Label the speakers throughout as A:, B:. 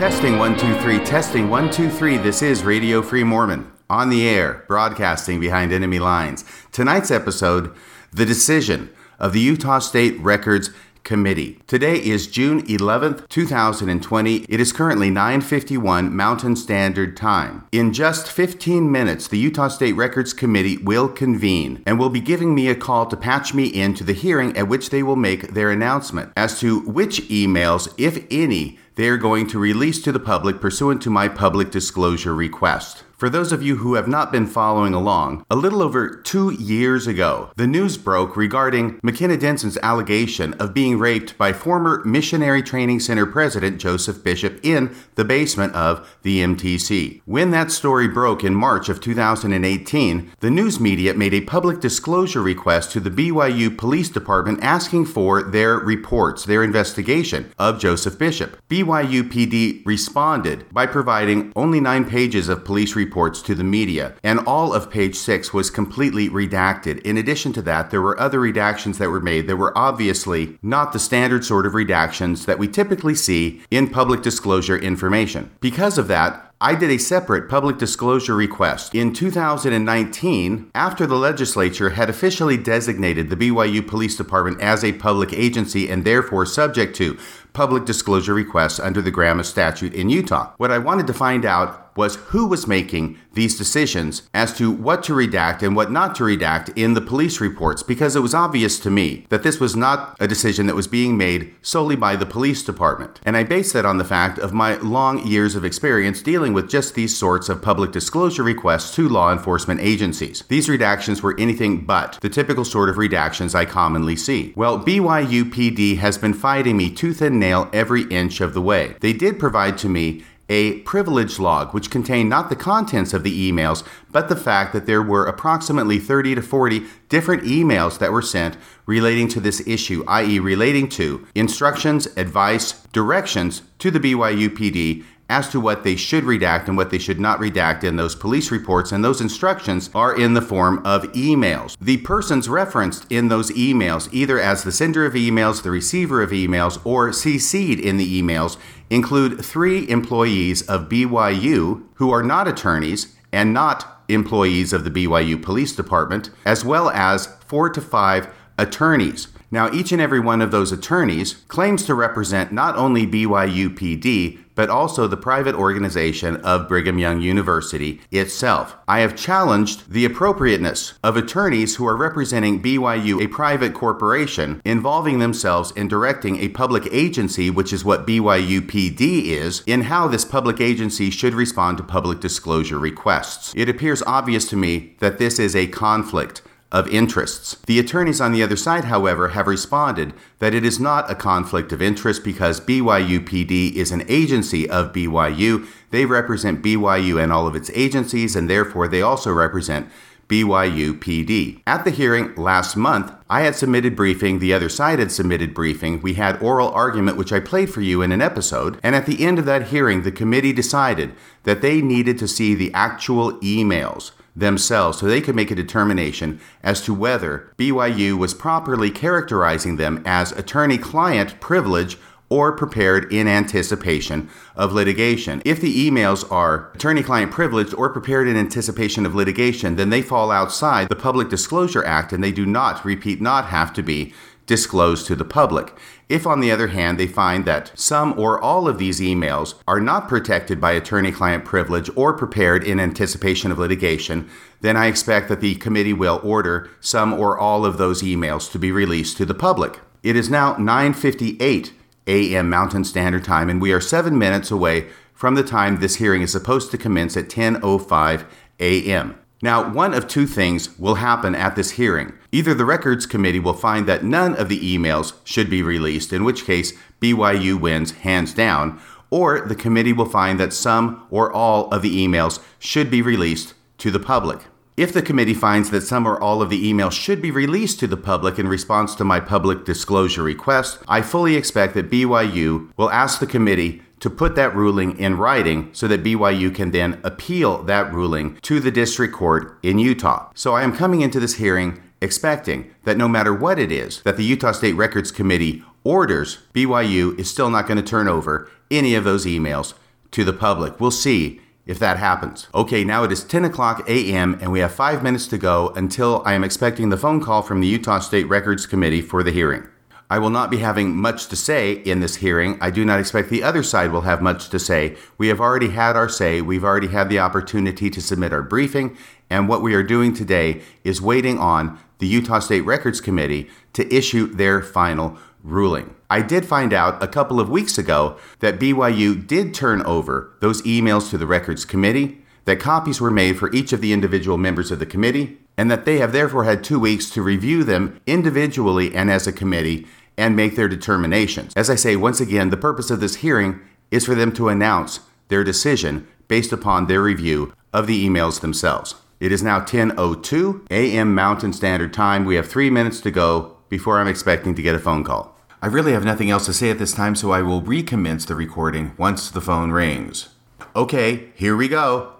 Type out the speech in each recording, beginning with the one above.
A: Testing one, two, three, testing one, two, three. This is Radio Free Mormon on the air, broadcasting behind enemy lines. Tonight's episode The Decision of the Utah State Records Committee. Today is June 11th, 2020. It is currently 9:51 Mountain Standard Time. In just 15 minutes, the Utah State Records Committee will convene and will be giving me a call to patch me into the hearing at which they will make their announcement as to which emails, if any, they are going to release to the public pursuant to my public disclosure request. For those of you who have not been following along, a little over two years ago, the news broke regarding McKenna Denson's allegation of being raped by former Missionary Training Center President Joseph Bishop in the basement of the MTC. When that story broke in March of 2018, the news media made a public disclosure request to the BYU Police Department asking for their reports, their investigation of Joseph Bishop. BYU PD responded by providing only nine pages of police reports reports to the media, and all of page six was completely redacted. In addition to that, there were other redactions that were made that were obviously not the standard sort of redactions that we typically see in public disclosure information. Because of that, I did a separate public disclosure request in 2019 after the legislature had officially designated the BYU Police Department as a public agency and therefore subject to public disclosure requests under the GRAMA statute in Utah. What I wanted to find out was who was making these decisions as to what to redact and what not to redact in the police reports because it was obvious to me that this was not a decision that was being made solely by the police department. And I base that on the fact of my long years of experience dealing with just these sorts of public disclosure requests to law enforcement agencies. These redactions were anything but the typical sort of redactions I commonly see. Well, BYU PD has been fighting me tooth and nail every inch of the way. They did provide to me a privilege log, which contained not the contents of the emails, but the fact that there were approximately 30 to 40 different emails that were sent relating to this issue, i.e., relating to instructions, advice, directions to the BYU PD as to what they should redact and what they should not redact in those police reports, and those instructions are in the form of emails. The persons referenced in those emails, either as the sender of emails, the receiver of emails, or CC'd in the emails, include three employees of BYU who are not attorneys and not employees of the BYU Police Department, as well as four to five attorneys. Now, each and every one of those attorneys claims to represent not only BYU PD, but also the private organization of Brigham Young University itself. I have challenged the appropriateness of attorneys who are representing BYU, a private corporation, involving themselves in directing a public agency, which is what BYU PD is, in how this public agency should respond to public disclosure requests. It appears obvious to me that this is a conflict of interests. The attorneys on the other side, however, have responded that it is not a conflict of interest because BYU PD is an agency of BYU. They represent BYU and all of its agencies, and therefore they also represent BYU PD. At the hearing last month, I had submitted briefing, the other side had submitted briefing. We had oral argument, which I played for you in an episode. And at the end of that hearing, the committee decided that they needed to see the actual emails themselves so they could make a determination as to whether BYU was properly characterizing them as attorney client privilege or prepared in anticipation of litigation. If the emails are attorney client privileged or prepared in anticipation of litigation, then they fall outside the Public Disclosure Act and they do not, repeat, not have to be disclosed to the public. If, on the other hand, they find that some or all of these emails are not protected by attorney client privilege or prepared in anticipation of litigation, then I expect that the committee will order some or all of those emails to be released to the public. It is now 9:58 a.m. Mountain Standard Time and we are 7 minutes away from the time this hearing is supposed to commence at 10:05 a.m. Now, one of two things will happen at this hearing. Either the Records Committee will find that none of the emails should be released, in which case BYU wins hands down, or the committee will find that some or all of the emails should be released to the public. If the committee finds that some or all of the emails should be released to the public in response to my public disclosure request, I fully expect that BYU will ask the committee to put that ruling in writing so that BYU can then appeal that ruling to the district court in Utah. So I am coming into this hearing expecting that no matter what it is that the Utah State Records Committee orders, BYU is still not going to turn over any of those emails to the public. We'll see if that happens. Okay, now it is 10 o'clock a.m., and we have five minutes to go until I am expecting the phone call from the Utah State Records Committee for the hearing. I will not be having much to say in this hearing. I do not expect the other side will have much to say. We have already had our say. We've already had the opportunity to submit our briefing. And what we are doing today is waiting on the Utah State Records Committee to issue their final ruling. I did find out a couple of weeks ago that BYU did turn over those emails to the Records Committee, that copies were made for each of the individual members of the committee, and that they have therefore had two weeks to review them individually and as a committee and make their determinations. As I say, once again, the purpose of this hearing is for them to announce their decision based upon their review of the emails themselves. It is now 10:02 a.m. Mountain Standard Time. We have 3 minutes to go before I'm expecting to get a phone call. I really have nothing else to say at this time, so I will recommence the recording once the phone rings. Okay, here we go.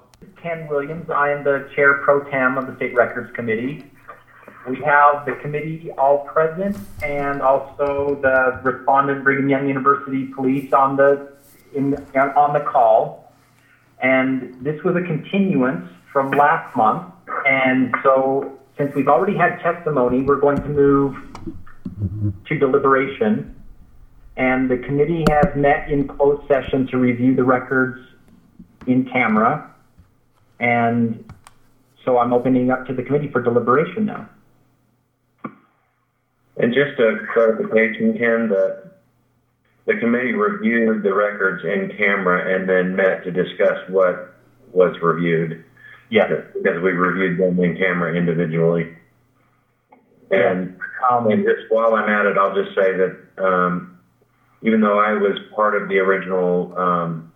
B: Ken Williams. I am the chair pro tem of the State Records Committee. We have the committee all present and also the respondent Brigham Young University police on the in on the call. And this was a continuance from last month. And so since we've already had testimony, we're going to move to deliberation. And the committee has met in closed session to review the records in camera. And so I'm opening up to the committee for deliberation now.
C: And just a clarification, Ken, the, the committee reviewed the records in camera and then met to discuss what was reviewed.
B: Yes.
C: Because we reviewed them in camera individually. And,
B: Um,
C: and just while I'm at it, I'll just say that, um, even though I was part of the original, um,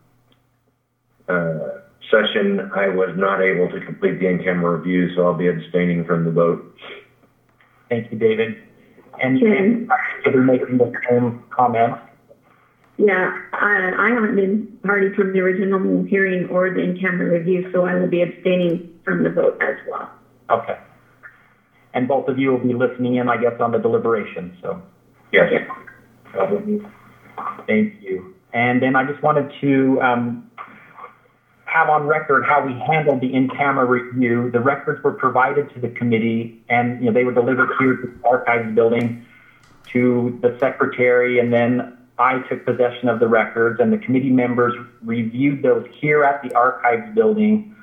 C: uh, session, I was not able to complete the in-camera review, so I'll be abstaining from the vote.
B: Thank you, David. And
D: Ken.
B: you'll be making the same comment.
D: Yeah, I, I haven't been party to the original hearing or the in-camera review, so I will be abstaining from the vote as well.
B: Okay. And both of you will be listening in, I guess, on the deliberation, so
C: Yes.
B: thank you. And then I just wanted to um, have on record how we handled the in-camera review. The records were provided to the committee and, you know, they were delivered here to the archives building to the secretary and then I took possession of the records and the committee members reviewed those here at the archives building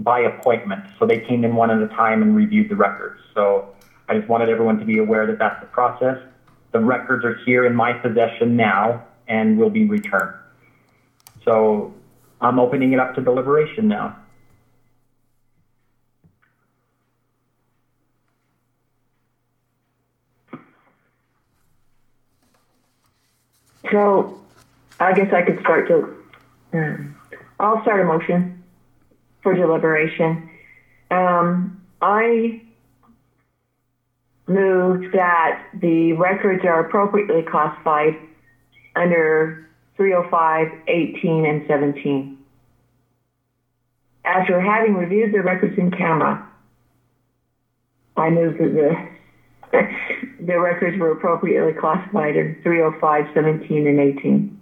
B: by appointment. So they came in one at a time and reviewed the records. So I just wanted everyone to be aware that that's the process. The records are here in my possession now and will be returned. So I'm opening it up to deliberation now.
E: So, I guess I could start to, um, I'll start a motion for deliberation. Um, I move that the records are appropriately classified under 305, 18, and 17. After having reviewed the records in camera, I move that the, the records were appropriately classified in 305, 17, and 18.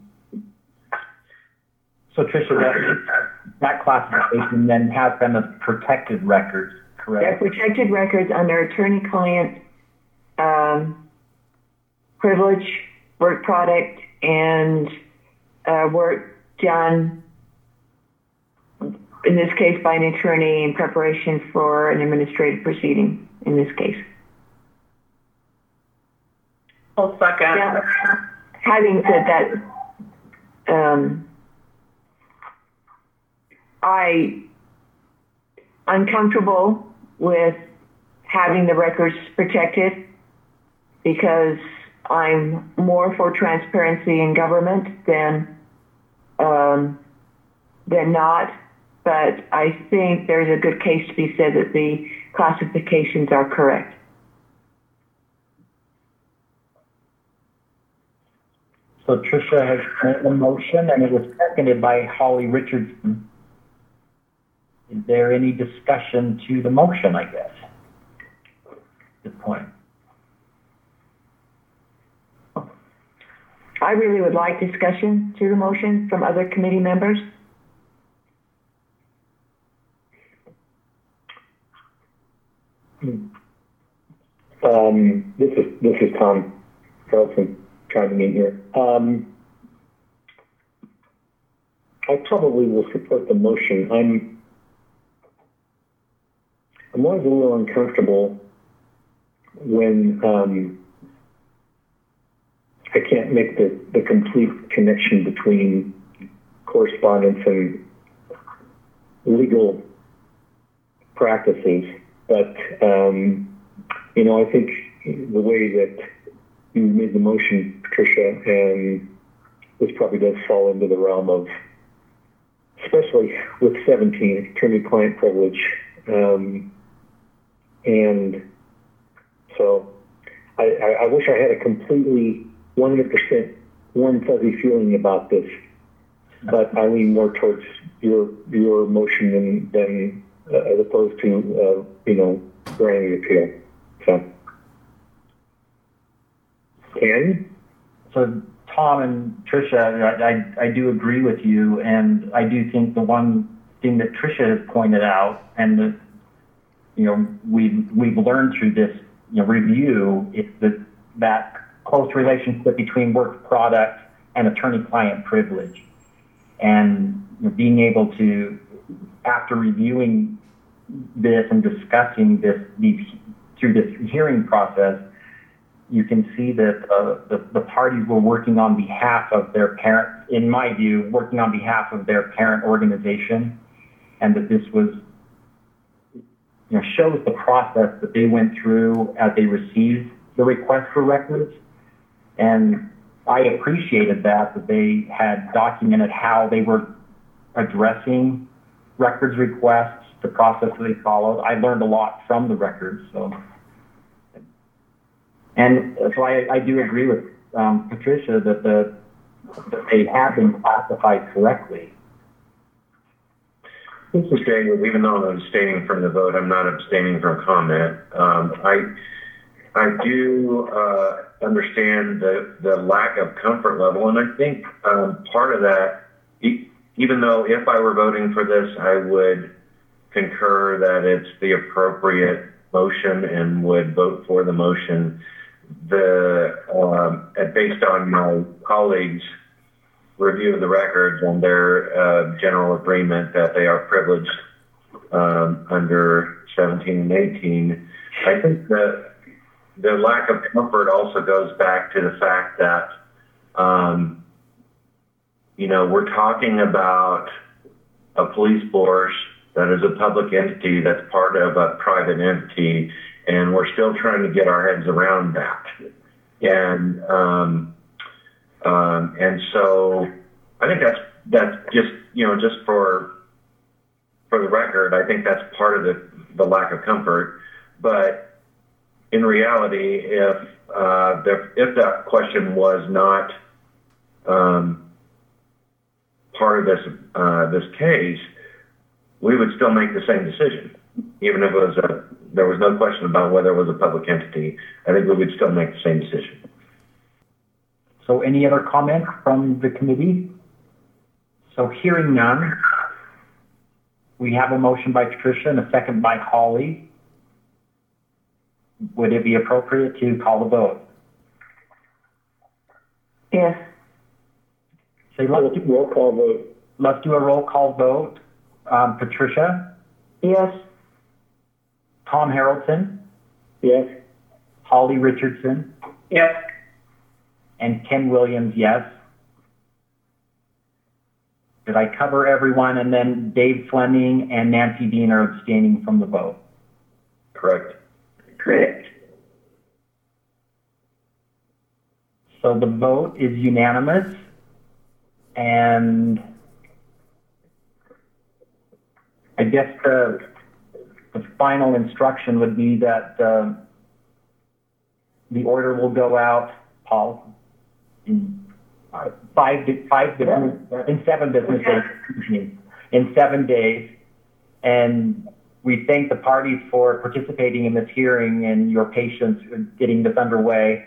B: So Tricia, that, that classification then has them as protected records, correct?
E: They're protected records under attorney-client um, privilege, work product, and uh, work done, in this case, by an attorney in preparation for an administrative proceeding, in this case.
F: I'll second.
E: Now, having said that, um, I, I'm comfortable with having the records protected because I'm more for transparency in government than, um, than not. But I think there's a good case to be said that the classifications are correct.
B: So Tricia has made the motion and it was seconded by Holly Richardson. Is there any discussion to the motion, I guess? Good point.
E: I really would like discussion to the motion from other committee members.
F: Um, this is this is Tom Carlson chiming in here. Um, I probably will support the motion. I'm I'm always a little uncomfortable when um, I can't make the, the complete connection between correspondence and legal practices. But, um, you know, I think the way that you made the motion, Patricia, and this probably does fall into the realm of, especially with 17, attorney-client privilege. Um, and so I, I, wish I had a completely 100% warm fuzzy feeling about this, but I lean more towards your your motion than, than uh, as opposed to uh, you know granting the appeal. So, Ken,
B: So Tom and Tricia, I, I, I do agree with you, and I do think the one thing that Tricia has pointed out, and that you know we've we've learned through this you know review, is that that close relationship between work product and attorney-client privilege, and you know, being able to, after reviewing this and discussing this these through this hearing process, you can see that uh, the, the parties were working on behalf of their parent, in my view, working on behalf of their parent organization, and that this was, you know, shows the process that they went through as they received the request for records. And I appreciated that, that they had documented how they were addressing records requests, the process that they followed. I learned a lot from the records, so. And so I, I do agree with um, Patricia that the that they have been classified correctly.
C: This. Even though I'm abstaining from the vote, I'm not abstaining from comment. Um, I I do uh, understand the the lack of comfort level, and I think um, part of that, even though if I were voting for this, I would concur that it's the appropriate motion and would vote for the motion. The and based on my colleagues' review of the records and their uh, general agreement that they are privileged um, under 17 and 18, I think that the lack of comfort also goes back to the fact that, um, you know, we're talking about a police force that is a public entity that's part of a private entity, and we're still trying to get our heads around that. And um, um, and so I think that's that's just you know just for for the record, I think that's part of the the lack of comfort. But in reality, if uh, the, if that question was not um, part of this uh, this case, we would still make the same decision, even if it was a there was no question about whether it was a public entity. I think we would still make the same decision.
B: So any other comment from the committee? So hearing none, we have a motion by Patricia and a second by Holly. Would it be appropriate to call the vote?
E: Yes.
B: Say, let's do,
F: roll call vote.
B: let's do a roll call vote. Um, Patricia,
E: Yes.
B: Tom Haraldsen,
F: Yes.
B: Holly Richardson,
E: Yes.
B: and Ken Williams, yes. Did I cover everyone? And then Dave Fleming and Nancy Dean are abstaining from the vote.
C: Correct.
E: Correct.
B: So the vote is unanimous, and I guess the, the final instruction would be that uh, the order will go out, Paul, in uh, five, five business, in seven business days, in seven days. And we thank the parties for participating in this hearing and your patience in getting this underway.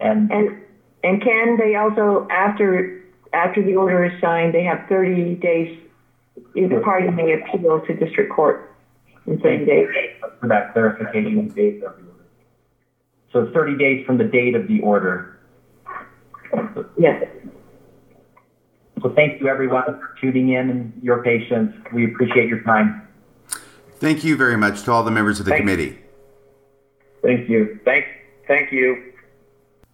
B: And
E: And And can they also, after after the order is signed, they have 30 days. Either party may appeal to district court in 30 days.
B: For that clarification date of the order. So 30 days from the date of the order.
E: Yes.
B: So thank you everyone for tuning in and your patience. We appreciate your time.
A: Thank you very much to all the members of the
C: Thank-
A: committee.
C: Thank you. Thank, thank you.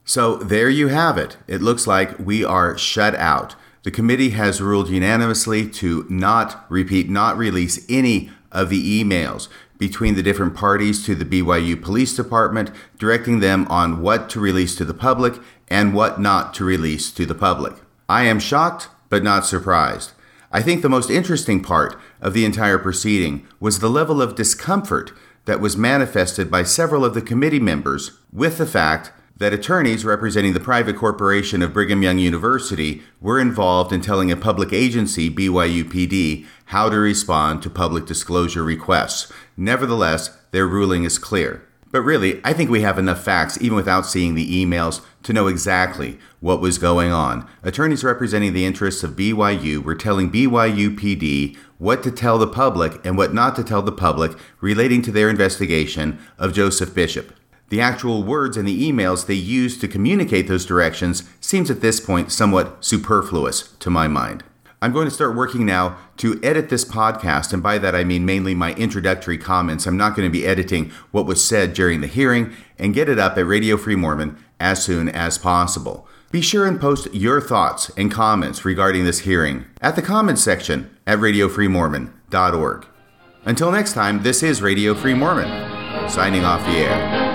A: So there you have it. It looks like we are shut out. The committee has ruled unanimously to not repeat, not release any of the emails between the different parties to the BYU Police Department, directing them on what to release to the public and what not to release to the public. I am shocked, but not surprised. I think the most interesting part of the entire proceeding was the level of discomfort that was manifested by several of the committee members with the fact that attorneys representing the private corporation of Brigham Young University were involved in telling a public agency, BYUPD, how to respond to public disclosure requests. Nevertheless, their ruling is clear. But really, I think we have enough facts, even without seeing the emails, to know exactly what was going on. Attorneys representing the interests of BYU were telling BYU PD what to tell the public and what not to tell the public relating to their investigation of Joseph Bishop. The actual words in the emails they used to communicate those directions seems at this point somewhat superfluous to my mind. I'm going to start working now to edit this podcast, and by that I mean mainly my introductory comments. I'm not going to be editing what was said during the hearing and get it up at Radio Free Mormon as soon as possible. Be sure and post your thoughts and comments regarding this hearing at the comments section at radiofreemormon.org. Until next time, this is Radio Free Mormon, signing off the air.